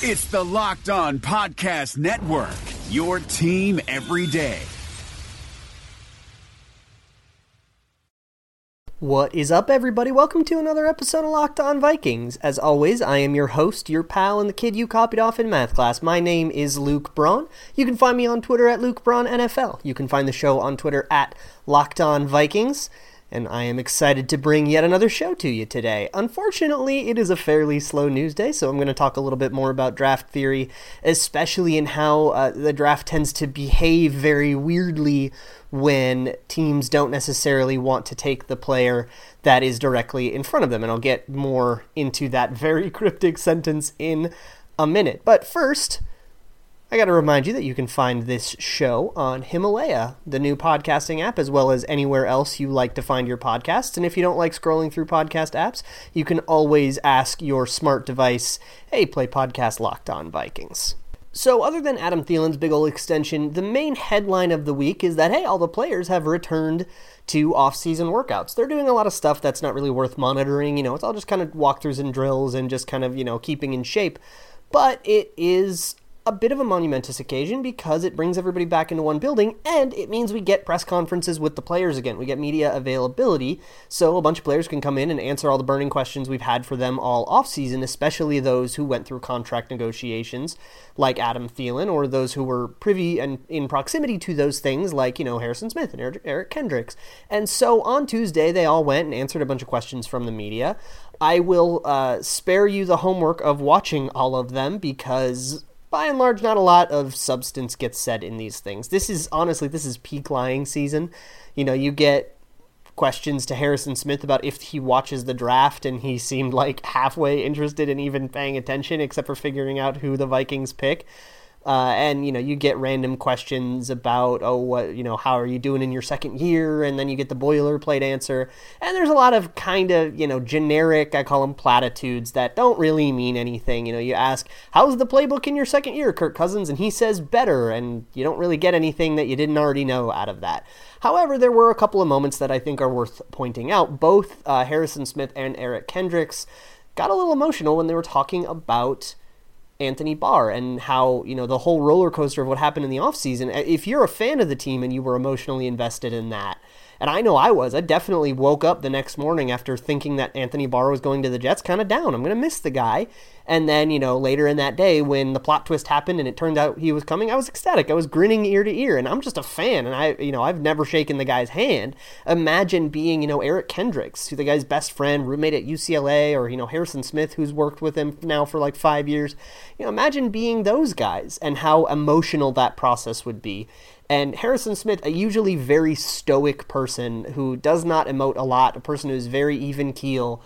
It's the Locked On Podcast Network, your team every day. What is up, everybody? Welcome to another episode of Locked On Vikings. As always, I am your host, your pal, and the kid you copied off in math class. My name is Luke Braun. You can find me on Twitter at Luke Braun NFL. You can find the show on Twitter at Locked On Vikings and I am excited to bring yet another show to you today. Unfortunately, it is a fairly slow news day, so I'm going to talk a little bit more about draft theory, especially in how uh, the draft tends to behave very weirdly when teams don't necessarily want to take the player that is directly in front of them. And I'll get more into that very cryptic sentence in a minute. But first, I got to remind you that you can find this show on Himalaya, the new podcasting app, as well as anywhere else you like to find your podcasts. And if you don't like scrolling through podcast apps, you can always ask your smart device, hey, play podcast Locked On Vikings. So, other than Adam Thielen's big old extension, the main headline of the week is that, hey, all the players have returned to off-season workouts. They're doing a lot of stuff that's not really worth monitoring. You know, it's all just kind of walkthroughs and drills and just kind of, you know, keeping in shape. But it is a bit of a monumentous occasion because it brings everybody back into one building and it means we get press conferences with the players again. We get media availability, so a bunch of players can come in and answer all the burning questions we've had for them all offseason, especially those who went through contract negotiations like Adam Thielen or those who were privy and in proximity to those things like, you know, Harrison Smith and Eric Kendricks. And so on Tuesday, they all went and answered a bunch of questions from the media. I will uh, spare you the homework of watching all of them because by and large, not a lot of substance gets said in these things. This is honestly, this is peak lying season. You know, you get questions to Harrison Smith about if he watches the draft, and he seemed like halfway interested in even paying attention, except for figuring out who the Vikings pick. Uh, and you know you get random questions about oh what you know how are you doing in your second year? And then you get the boilerplate answer. And there's a lot of kind of you know generic i call them platitudes that don't really mean anything. You know you ask how's the playbook in your second year? Kirk cousins and he says better and you don't really get anything that you didn't already know out of that. However there were a couple of moments that i think are worth pointing out. Both uh, harrison smith and eric kendricks got a little emotional when they were talking about Anthony Barr and how, you know, the whole roller coaster of what happened in the offseason. If you're a fan of the team and you were emotionally invested in that, and I know I was. I definitely woke up the next morning after thinking that Anthony Barr was going to the Jets kind of down. I'm going to miss the guy. And then, you know, later in that day when the plot twist happened and it turned out he was coming, I was ecstatic. I was grinning ear to ear. And I'm just a fan. And I, you know, I've never shaken the guy's hand. Imagine being, you know, Eric Kendricks, who the guy's best friend, roommate at UCLA, or, you know, Harrison Smith, who's worked with him now for like five years. You know, imagine being those guys and how emotional that process would be. And Harrison Smith, a usually very stoic person who does not emote a lot, a person who is very even keel,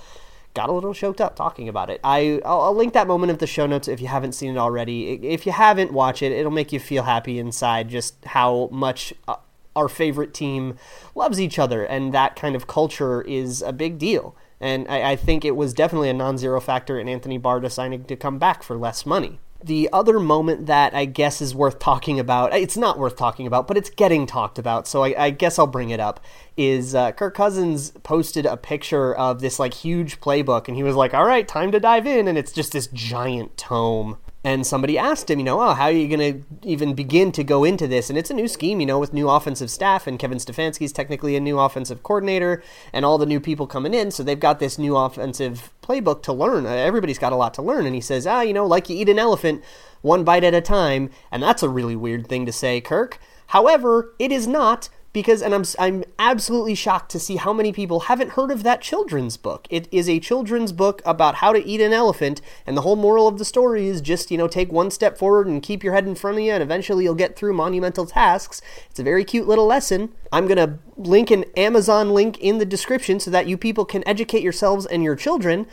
got a little choked up talking about it. I I'll, I'll, link that moment of the show notes if you haven't seen it already. If you haven't, watch it. It'll make you feel happy inside just how much uh, our favorite team loves each other, and that kind of culture is a big deal. And I, I think it was definitely a non-zero factor in Anthony Barr deciding to come back for less money. The other moment that I guess is worth talking about, it's not worth talking about, but it's getting talked about, so I, I guess I'll bring it up, is uh, Kirk Cousins posted a picture of this like huge playbook, and he was like, all right, time to dive in, and it's just this giant tome and somebody asked him, you know, oh, how are you going to even begin to go into this? And it's a new scheme, you know, with new offensive staff, and Kevin Stefanski is technically a new offensive coordinator, and all the new people coming in, so they've got this new offensive playbook to learn. Everybody's got a lot to learn, and he says, ah, you know, like you eat an elephant, one bite at a time, and that's a really weird thing to say, Kirk. However, it is not because and I'm I'm absolutely shocked to see how many people haven't heard of that children's book. It is a children's book about how to eat an elephant and the whole moral of the story is just, you know, take one step forward and keep your head in front of you and eventually you'll get through monumental tasks. It's a very cute little lesson. I'm going to link an Amazon link in the description so that you people can educate yourselves and your children.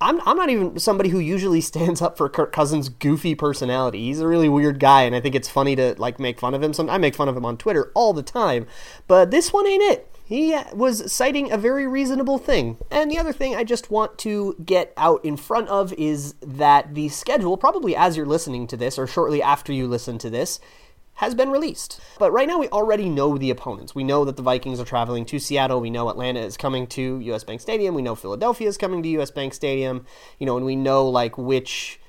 I'm, I'm not even somebody who usually stands up for Kirk Cousins' goofy personality. He's a really weird guy, and I think it's funny to like make fun of him. Some I make fun of him on Twitter all the time, but this one ain't it. He uh, was citing a very reasonable thing. And the other thing I just want to get out in front of is that the schedule, probably as you're listening to this or shortly after you listen to this, has been released. But right now, we already know the opponents. We know that the Vikings are traveling to Seattle. We know Atlanta is coming to US Bank Stadium. We know Philadelphia is coming to US Bank Stadium. You know, and we know like which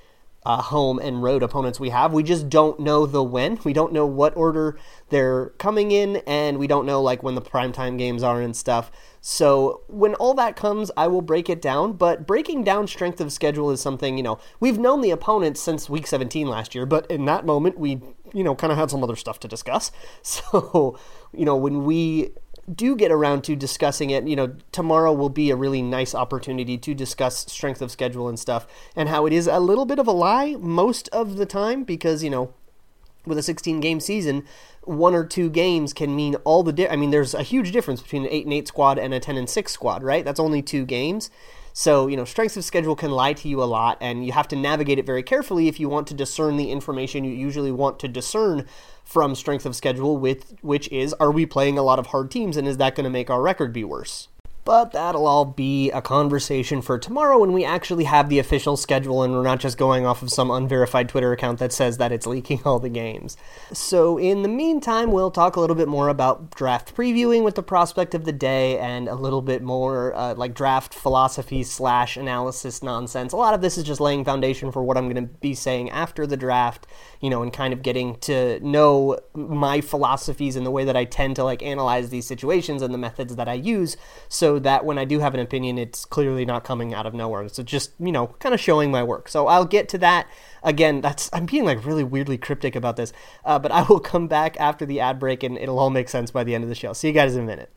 uh, home and road opponents we have. We just don't know the when. We don't know what order they're coming in, and we don't know like when the primetime games are and stuff. So when all that comes, I will break it down. But breaking down strength of schedule is something you know we've known the opponents since week 17 last year, but in that moment we you know kind of had some other stuff to discuss. So you know when we do get around to discussing it, you know, tomorrow will be a really nice opportunity to discuss strength of schedule and stuff and how it is a little bit of a lie most of the time because, you know, with a 16 game season, one or two games can mean all the di- I mean there's a huge difference between an 8 and 8 squad and a 10 and 6 squad, right? That's only two games. So, you know, strengths of schedule can lie to you a lot, and you have to navigate it very carefully if you want to discern the information you usually want to discern from strength of schedule, with which is are we playing a lot of hard teams, and is that going to make our record be worse? But that'll all be a conversation for tomorrow when we actually have the official schedule and we're not just going off of some unverified Twitter account that says that it's leaking all the games. So, in the meantime, we'll talk a little bit more about draft previewing with the prospect of the day and a little bit more uh, like draft philosophy slash analysis nonsense. A lot of this is just laying foundation for what I'm going to be saying after the draft, you know, and kind of getting to know my philosophies and the way that I tend to like analyze these situations and the methods that I use. So, that when I do have an opinion, it's clearly not coming out of nowhere. It's just, you know, kind of showing my work. So I'll get to that. Again, that's I'm being like really weirdly cryptic about this, uh, but I will come back after the ad break and it'll all make sense by the end of the show. See you guys in a minute.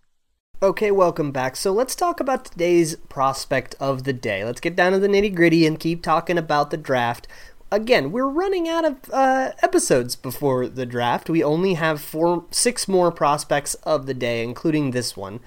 Okay, welcome back. So let's talk about today's prospect of the day. Let's get down to the nitty gritty and keep talking about the draft. Again, we're running out of uh, episodes before the draft. We only have four, six more prospects of the day, including this one.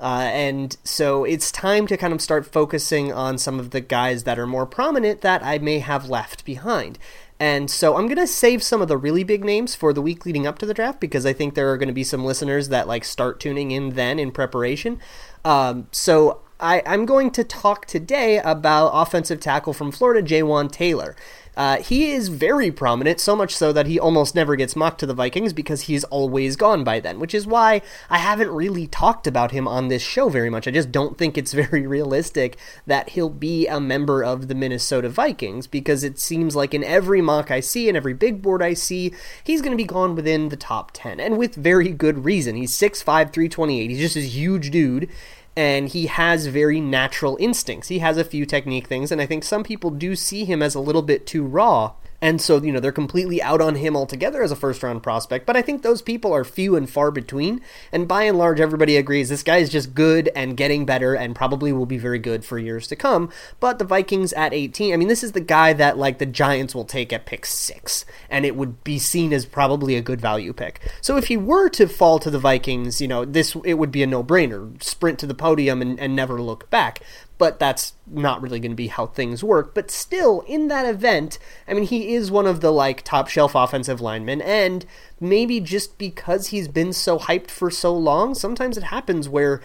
Uh, and so it's time to kind of start focusing on some of the guys that are more prominent that I may have left behind. And so I'm going to save some of the really big names for the week leading up to the draft because I think there are going to be some listeners that like start tuning in then in preparation. Um, so I, I'm going to talk today about offensive tackle from Florida, Jawaan Taylor. Uh, he is very prominent, so much so that he almost never gets mocked to the Vikings because he's always gone by then, which is why I haven't really talked about him on this show very much. I just don't think it's very realistic that he'll be a member of the Minnesota Vikings because it seems like in every mock I see and every big board I see, he's going to be gone within the top 10, and with very good reason. He's 6'5, 328. He's just a huge dude and he has very natural instincts. He has a few technique things, and I think some people do see him as a little bit too raw and so, you know, they're completely out on him altogether as a first round prospect. But I think those people are few and far between. And by and large, everybody agrees this guy is just good and getting better and probably will be very good for years to come. But the Vikings at 18, I mean, this is the guy that, like, the Giants will take at pick six. And it would be seen as probably a good value pick. So if he were to fall to the Vikings, you know, this, it would be a no brainer. Sprint to the podium and, and never look back but that's not really going to be how things work. But still, in that event, I mean, he is one of the like top shelf offensive linemen, and maybe just because he's been so hyped for so long, sometimes it happens where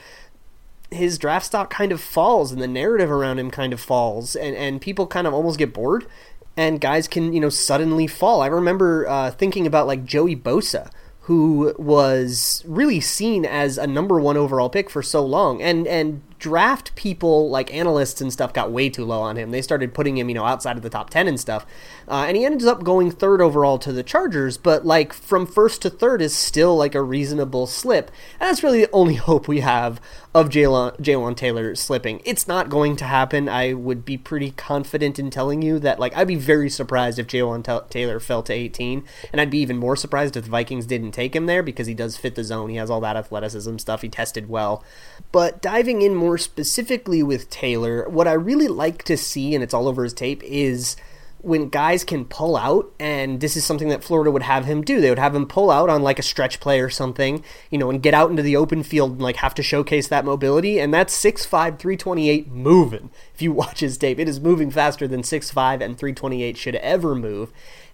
his draft stock kind of falls and the narrative around him kind of falls, and, and people kind of almost get bored, and guys can, you know, suddenly fall. I remember uh, thinking about like Joey Bosa who was really seen as a number one overall pick for so long. And and draft people like analysts and stuff got way too low on him. They started putting him, you know, outside of the top 10 and stuff. Uh, and he ended up going third overall to the Chargers, but like from first to third is still like a reasonable slip. And that's really the only hope we have of Jawaan Taylor slipping. It's not going to happen. I would be pretty confident in telling you that, like, I'd be very surprised if T- Taylor fell to 18, and I'd be even more surprised if the Vikings didn't take him there because he does fit the zone. He has all that athleticism stuff. He tested well. But diving in more specifically with Taylor, what I really like to see, and it's all over his tape, is when guys can pull out, and this is something that Florida would have him do. They would have him pull out on like a stretch play or something, you know, and get out into the open field and like have to showcase that mobility. And that's 6'5, 328 moving. If you watch his tape, it is moving faster than 6'5 and 328 should ever move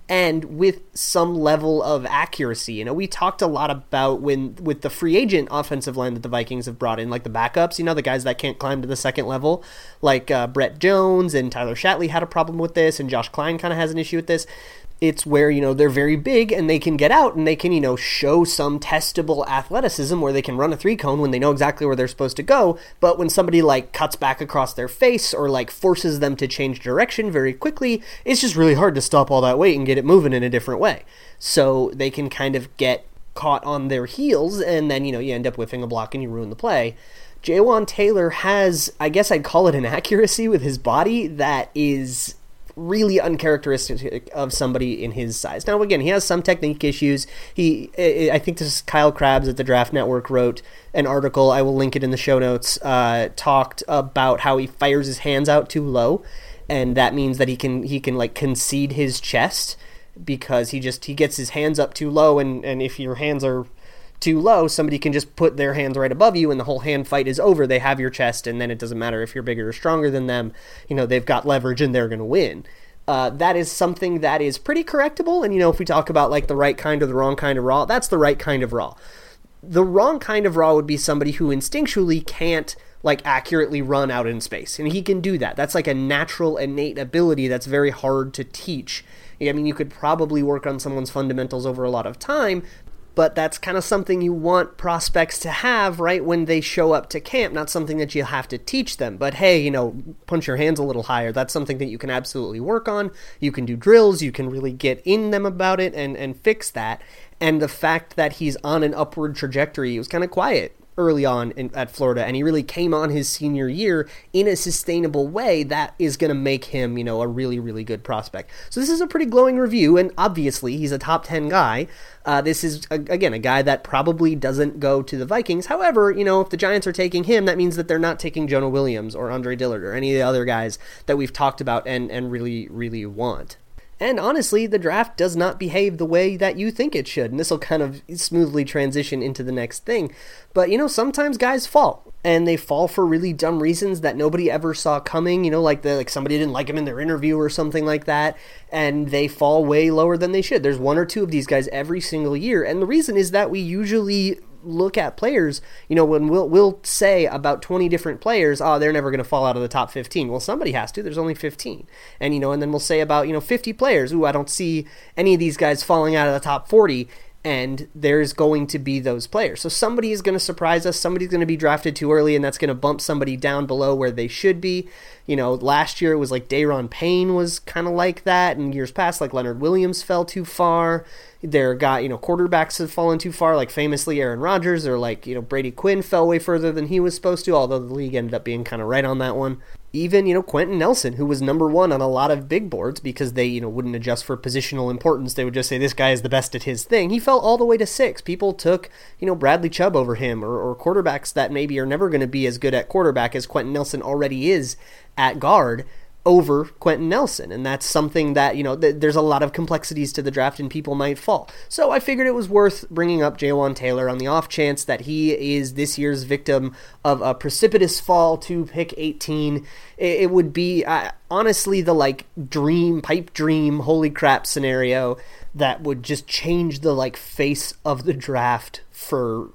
and with some level of accuracy. You know, we talked a lot about when with the free agent offensive line that the Vikings have brought in, like the backups, you know, the guys that can't climb to the second level, like uh, Brett Jones and Tyler Shatley had a problem with this, and Josh Kline kind of has an issue with this it's where you know they're very big and they can get out and they can you know show some testable athleticism where they can run a three cone when they know exactly where they're supposed to go. But when somebody like cuts back across their face or like forces them to change direction very quickly it's just really hard to stop all that weight and get it moving in a different way. So they can kind of get caught on their heels and then you know you end up whiffing a block and you ruin the play. Jawaan Taylor has, I guess I'd call it an accuracy with his body that is really uncharacteristic of somebody in his size. Now, again, he has some technique issues. He, I think this is Kyle Crabbs at the Draft Network wrote an article. I will link it in the show notes. Uh, talked about how he fires his hands out too low, and that means that he can he can like concede his chest because he just he gets his hands up too low, and and if your hands are too low, somebody can just put their hands right above you and the whole hand fight is over. They have your chest, and then it doesn't matter if you're bigger or stronger than them. You know, they've got leverage and they're going to win. Uh, that is something that is pretty correctable. And, you know, if we talk about like the right kind or the wrong kind of raw, that's the right kind of raw. The wrong kind of raw would be somebody who instinctually can't like accurately run out in space. And he can do that. That's like a natural innate ability that's very hard to teach. I mean, you could probably work on someone's fundamentals over a lot of time, but that's kind of something you want prospects to have right when they show up to camp, not something that you have to teach them. But hey, you know, punch your hands a little higher. That's something that you can absolutely work on. You can do drills, you can really get in them about it and, and fix that. And the fact that he's on an upward trajectory, he was kind of quiet early on in, at Florida, and he really came on his senior year in a sustainable way that is going to make him, you know, a really, really good prospect. So this is a pretty glowing review, and obviously he's a top 10 guy. Uh, this is, again, a guy that probably doesn't go to the Vikings. However, you know, if the Giants are taking him, that means that they're not taking Jonah Williams or Andre Dillard or any of the other guys that we've talked about and, and really, really want. And honestly, the draft does not behave the way that you think it should. And this will kind of smoothly transition into the next thing. But, you know, sometimes guys fall. And they fall for really dumb reasons that nobody ever saw coming. You know, like the like somebody didn't like them in their interview or something like that, and they fall way lower than they should. There's one or two of these guys every single year, and the reason is that we usually look at players, you know, when we'll we'll say about 20 different players, oh, they're never going to fall out of the top 15. Well, somebody has to. There's only 15. And you know, and then we'll say about, you know, 50 players, ooh, I don't see any of these guys falling out of the top 40 and there's going to be those players. So somebody is going to surprise us. Somebody's going to be drafted too early, and that's going to bump somebody down below where they should be. You know, last year it was like Da'Ron Payne was kind of like that, and years past, like Leonard Williams fell too far. There got, you know, quarterbacks have fallen too far, like famously Aaron Rodgers, or like, you know, Brady Quinn fell way further than he was supposed to, although the league ended up being kind of right on that one even you know Quenton Nelson, who was number one on a lot of big boards because they you know wouldn't adjust for positional importance. They would just say this guy is the best at his thing. He fell all the way to six. People took you know Bradley Chubb over him, or, or quarterbacks that maybe are never going to be as good at quarterback as Quenton Nelson already is at guard over Quenton Nelson. And that's something that, you know, th- there's a lot of complexities to the draft and people might fall. So I figured it was worth bringing up Jawaan Taylor on the off chance that he is this year's victim of a precipitous fall to pick 18. It, it would be uh, honestly the like dream, pipe dream, holy crap scenario that would just change the like face of the draft for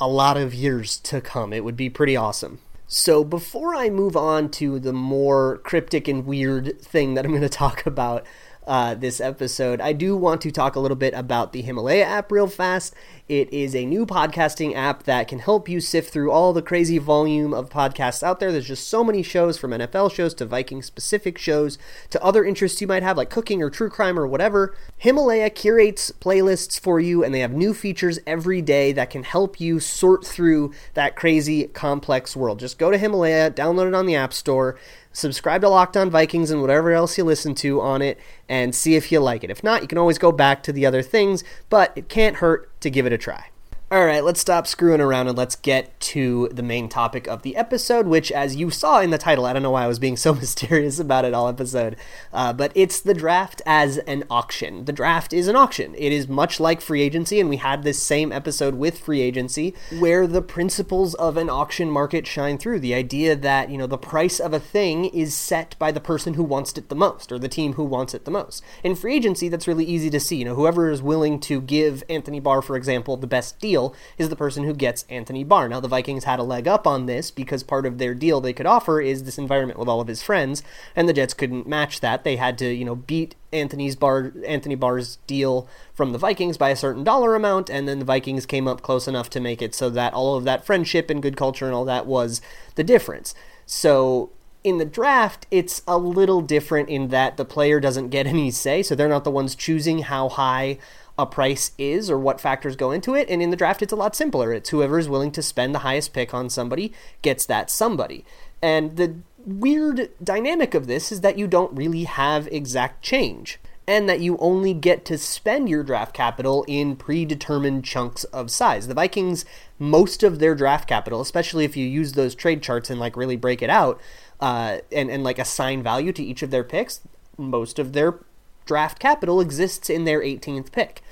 a lot of years to come. It would be pretty awesome. So before I move on to the more cryptic and weird thing that I'm going to talk about, uh, this episode, I do want to talk a little bit about the Himalaya app real fast. It is a new podcasting app that can help you sift through all the crazy volume of podcasts out there. There's just so many shows from NFL shows to Viking specific shows to other interests you might have, like cooking or true crime or whatever. Himalaya curates playlists for you, and they have new features every day that can help you sort through that crazy, complex world. Just go to Himalaya, download it on the App Store subscribe to Locked On Vikings and whatever else you listen to on it and see if you like it. If not, you can always go back to the other things, but it can't hurt to give it a try. All right, let's stop screwing around and let's get to the main topic of the episode, which, as you saw in the title, I don't know why I was being so mysterious about it all episode, uh, but it's the draft as an auction. The draft is an auction. It is much like free agency, and we had this same episode with free agency where the principles of an auction market shine through. The idea that, you know, the price of a thing is set by the person who wants it the most, or the team who wants it the most. In free agency, that's really easy to see. You know, whoever is willing to give Anthony Barr, for example, the best deal is the person who gets Anthony Barr. Now, the Vikings had a leg up on this because part of their deal they could offer is this environment with all of his friends, and the Jets couldn't match that. They had to, you know, beat Anthony's Barr Anthony Barr's deal from the Vikings by a certain dollar amount, and then the Vikings came up close enough to make it so that all of that friendship and good culture and all that was the difference. So in the draft, it's a little different in that the player doesn't get any say, so they're not the ones choosing how high a price is or what factors go into it. And in the draft, it's a lot simpler. It's whoever is willing to spend the highest pick on somebody gets that somebody. And the weird dynamic of this is that you don't really have exact change and that you only get to spend your draft capital in predetermined chunks of size. The Vikings, most of their draft capital, especially if you use those trade charts and like really break it out uh, and, and like assign value to each of their picks, most of their draft capital exists in their 18th pick.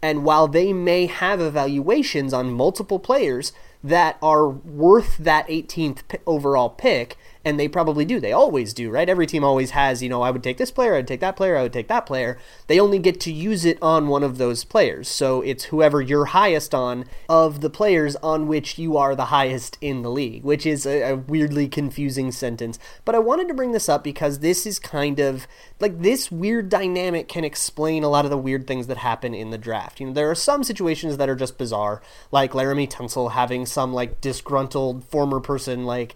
And while they may have evaluations on multiple players that are worth that 18th overall pick, and they probably do. They always do, right? Every team always has, you know, I would take this player, I'd take that player, I would take that player. They only get to use it on one of those players. So it's whoever you're highest on of the players on which you are the highest in the league, which is a, a weirdly confusing sentence. But I wanted to bring this up because this is kind of like this weird dynamic can explain a lot of the weird things that happen in the draft. You know, there are some situations that are just bizarre, like Laremy Tunsil having some like disgruntled former person like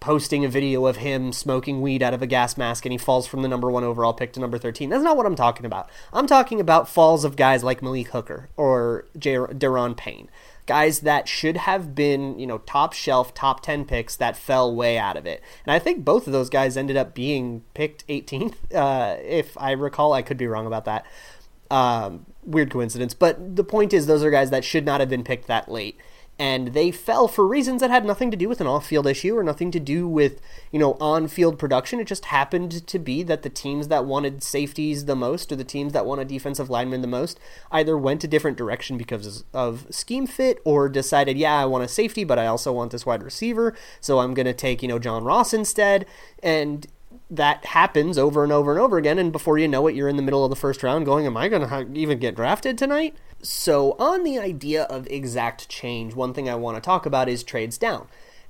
posting a video of him smoking weed out of a gas mask and he falls from the number one overall pick to number 13. That's not what I'm talking about. I'm talking about falls of guys like Malik Hooker or J- Da'Ron Payne. Guys that should have been, you know, top shelf, top 10 picks that fell way out of it. And I think both of those guys ended up being picked 18th. Uh, if I recall, I could be wrong about that. Um, weird coincidence. But the point is, those are guys that should not have been picked that late and they fell for reasons that had nothing to do with an off-field issue or nothing to do with you know on-field production. It just happened to be that the teams that wanted safeties the most or the teams that wanted a defensive linemen the most either went a different direction because of scheme fit or decided, yeah, I want a safety, but I also want this wide receiver, so I'm going to take you know John Ross instead, and that happens over and over and over again, and before you know it, you're in the middle of the first round going, Am I going to even get drafted tonight? So, on the idea of exact change, one thing I want to talk about is trades down.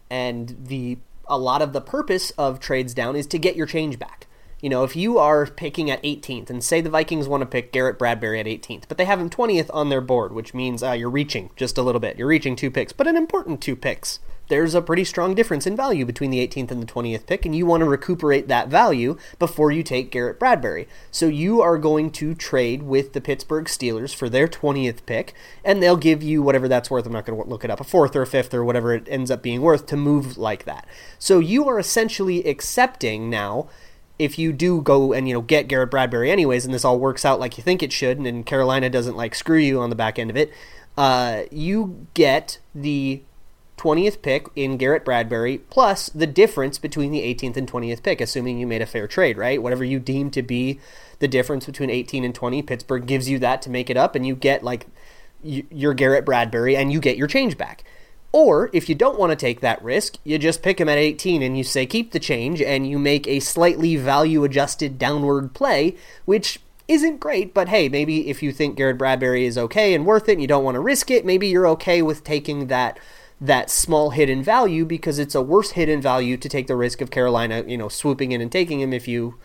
And the a lot of the purpose of trades down is to get your change back. You know, if you are picking at 18th, and say the Vikings want to pick Garrett Bradbury at 18th, but they have him 20th on their board, which means uh, you're reaching just a little bit. You're reaching two picks, but an important two picks there's a pretty strong difference in value between the 18th and the 20th pick, and you want to recuperate that value before you take Garrett Bradbury. So you are going to trade with the Pittsburgh Steelers for their 20th pick, and they'll give you whatever that's worth. I'm not going to look it up, a fourth or a fifth or whatever it ends up being worth to move like that. So you are essentially accepting now if you do go and you know get Garrett Bradbury anyways, and this all works out like you think it should, and Carolina doesn't like screw you on the back end of it, uh, you get the 20th pick in Garrett Bradbury, plus the difference between the 18th and 20th pick, assuming you made a fair trade, right? Whatever you deem to be the difference between 18 and 20, Pittsburgh gives you that to make it up, and you get like your Garrett Bradbury and you get your change back. Or if you don't want to take that risk, you just pick him at 18 and you say keep the change and you make a slightly value adjusted downward play, which isn't great, but hey, maybe if you think Garrett Bradbury is okay and worth it and you don't want to risk it, maybe you're okay with taking that that small hidden value because it's a worse hidden value to take the risk of Carolina, you know, swooping in and taking him if you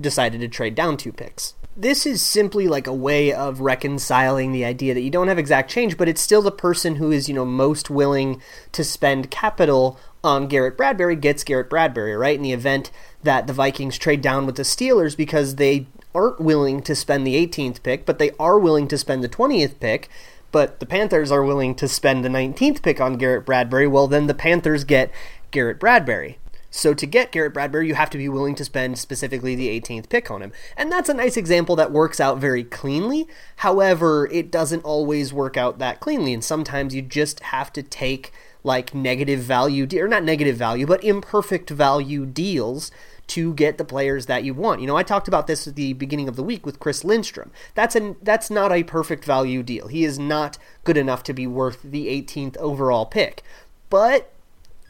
decided to trade down two picks. This is simply like a way of reconciling the idea that you don't have exact change, but it's still the person who is, you know, most willing to spend capital on Garrett Bradbury gets Garrett Bradbury, right? In the event that the Vikings trade down with the Steelers because they aren't willing to spend the 18th pick, but they are willing to spend the 20th pick, but the Panthers are willing to spend the 19th pick on Garrett Bradbury, well, then the Panthers get Garrett Bradbury. So to get Garrett Bradbury, you have to be willing to spend specifically the 18th pick on him. And that's a nice example that works out very cleanly. However, it doesn't always work out that cleanly, and sometimes you just have to take like negative value, or not negative value, but imperfect value deals to get the players that you want. You know, I talked about this at the beginning of the week with Chris Lindstrom. That's a that's not a perfect value deal. He is not good enough to be worth the 18th overall pick. But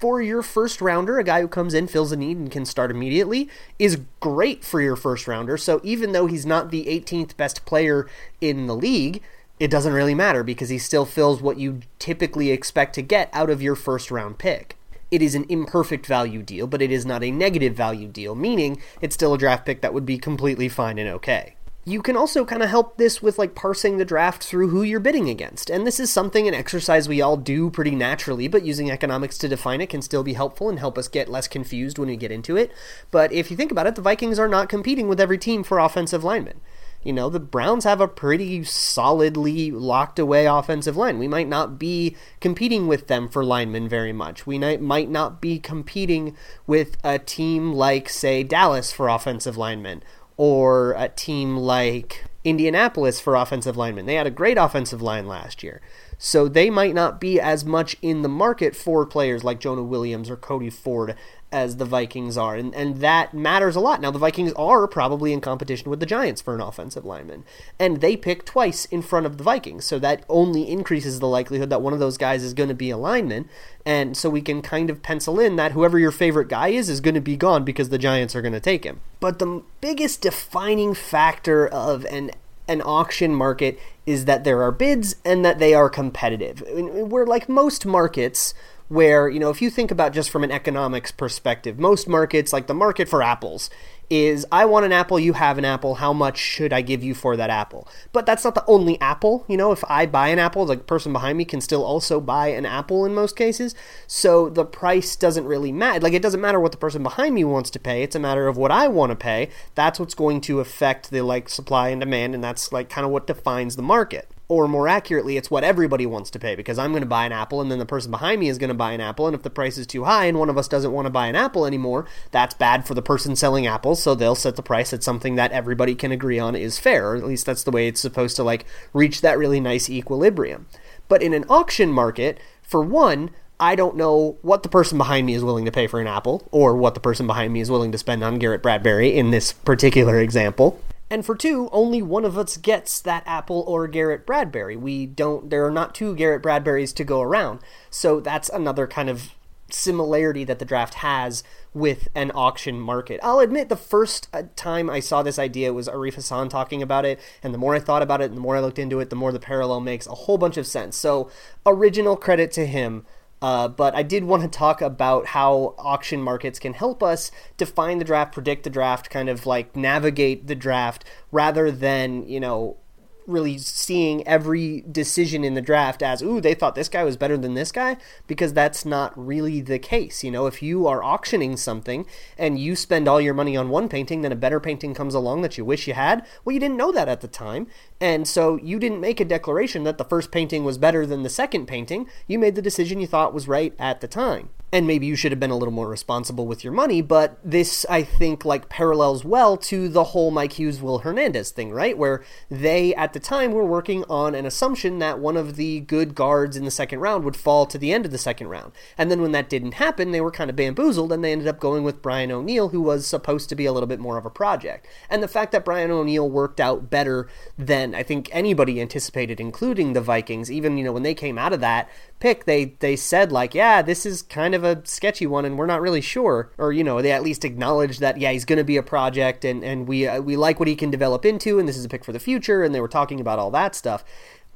for your first rounder, a guy who comes in, fills a need, and can start immediately is great for your first rounder. So even though he's not the 18th best player in the league, it doesn't really matter because he still fills what you typically expect to get out of your first round pick. It is an imperfect value deal, but it is not a negative value deal, meaning it's still a draft pick that would be completely fine and okay you can also kind of help this with like parsing the draft through who you're bidding against. And this is something, an exercise we all do pretty naturally, but using economics to define it can still be helpful and help us get less confused when we get into it. But if you think about it, the Vikings are not competing with every team for offensive linemen. You know, the Browns have a pretty solidly locked away offensive line. We might not be competing with them for linemen very much. We might not be competing with a team like, say, Dallas for offensive linemen or a team like Indianapolis for offensive linemen. They had a great offensive line last year. So they might not be as much in the market for players like Jonah Williams or Cody Ford as the Vikings are. And, and that matters a lot. Now, the Vikings are probably in competition with the Giants for an offensive lineman. And they pick twice in front of the Vikings. So that only increases the likelihood that one of those guys is going to be a lineman. And so we can kind of pencil in that whoever your favorite guy is is going to be gone because the Giants are going to take him. But the biggest defining factor of an an auction market is that there are bids and that they are competitive. Where like most markets, where, you know, if you think about just from an economics perspective, most markets, like the market for apples, is I want an apple, you have an apple, how much should I give you for that apple? But that's not the only apple. You know, if I buy an apple, the person behind me can still also buy an apple in most cases. So the price doesn't really matter. Like, it doesn't matter what the person behind me wants to pay, it's a matter of what I want to pay. That's what's going to affect the, like, supply and demand, and that's, like, kind of what defines the market or more accurately, it's what everybody wants to pay because I'm going to buy an apple and then the person behind me is going to buy an apple. And if the price is too high and one of us doesn't want to buy an apple anymore, that's bad for the person selling apples. So they'll set the price at something that everybody can agree on is fair, or at least that's the way it's supposed to like reach that really nice equilibrium. But in an auction market, for one, I don't know what the person behind me is willing to pay for an apple or what the person behind me is willing to spend on Garrett Bradbury in this particular example. And for two, only one of us gets that Apple or Garrett Bradbury. We don't, there are not two Garrett Bradburys to go around. So that's another kind of similarity that the draft has with an auction market. I'll admit the first uh, time I saw this idea was Arif Hassan talking about it, and the more I thought about it and the more I looked into it, the more the parallel makes a whole bunch of sense. So, original credit to him uh, but I did want to talk about how auction markets can help us define the draft, predict the draft, kind of like navigate the draft rather than, you know, really seeing every decision in the draft as, ooh, they thought this guy was better than this guy, because that's not really the case. You know, if you are auctioning something and you spend all your money on one painting, then a better painting comes along that you wish you had, well, you didn't know that at the time. And so you didn't make a declaration that the first painting was better than the second painting. You made the decision you thought was right at the time and maybe you should have been a little more responsible with your money, but this, I think, like parallels well to the whole Mike Hughes, Will Hernandez thing, right? Where they, at the time, were working on an assumption that one of the good guards in the second round would fall to the end of the second round. And then when that didn't happen, they were kind of bamboozled and they ended up going with Brian O'Neill, who was supposed to be a little bit more of a project. And the fact that Brian O'Neill worked out better than I think anybody anticipated, including the Vikings, even, you know, when they came out of that, pick, they they said like, yeah, this is kind of a sketchy one, and we're not really sure, or you know, they at least acknowledged that yeah, he's going to be a project, and and we uh, we like what he can develop into, and this is a pick for the future, and they were talking about all that stuff.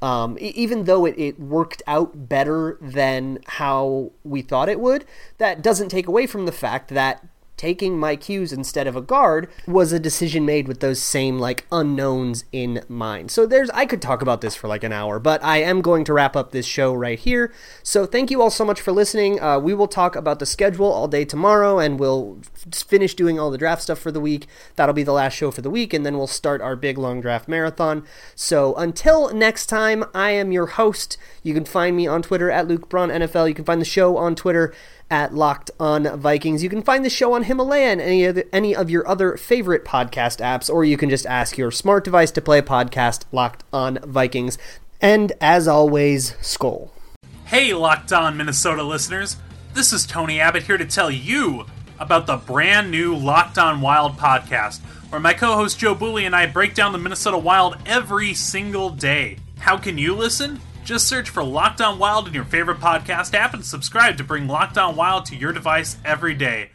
Um, even though it, it worked out better than how we thought it would, that doesn't take away from the fact that taking Mike Hughes instead of a guard was a decision made with those same like unknowns in mind. So there's I could talk about this for like an hour, but I am going to wrap up this show right here. So thank you all so much for listening. Uh, we will talk about the schedule all day tomorrow, and we'll finish doing all the draft stuff for the week. That'll be the last show for the week, and then we'll start our big long draft marathon. So until next time, I am your host. You can find me on Twitter at Luke Braun NFL. You can find the show on Twitter at Locked On Vikings. You can find the show on Himalaya and any of, any of your other favorite podcast apps, or you can just ask your smart device to play podcast Locked On Vikings. And as always, Skol. Hey, Locked On Minnesota listeners. This is Tony Abbott here to tell you about the brand new Locked On Wild podcast, where my co host Joe Booley and I break down the Minnesota Wild every single day. How can you listen? Just search for Locked On Wild in your favorite podcast app and subscribe to bring Locked On Wild to your device every day.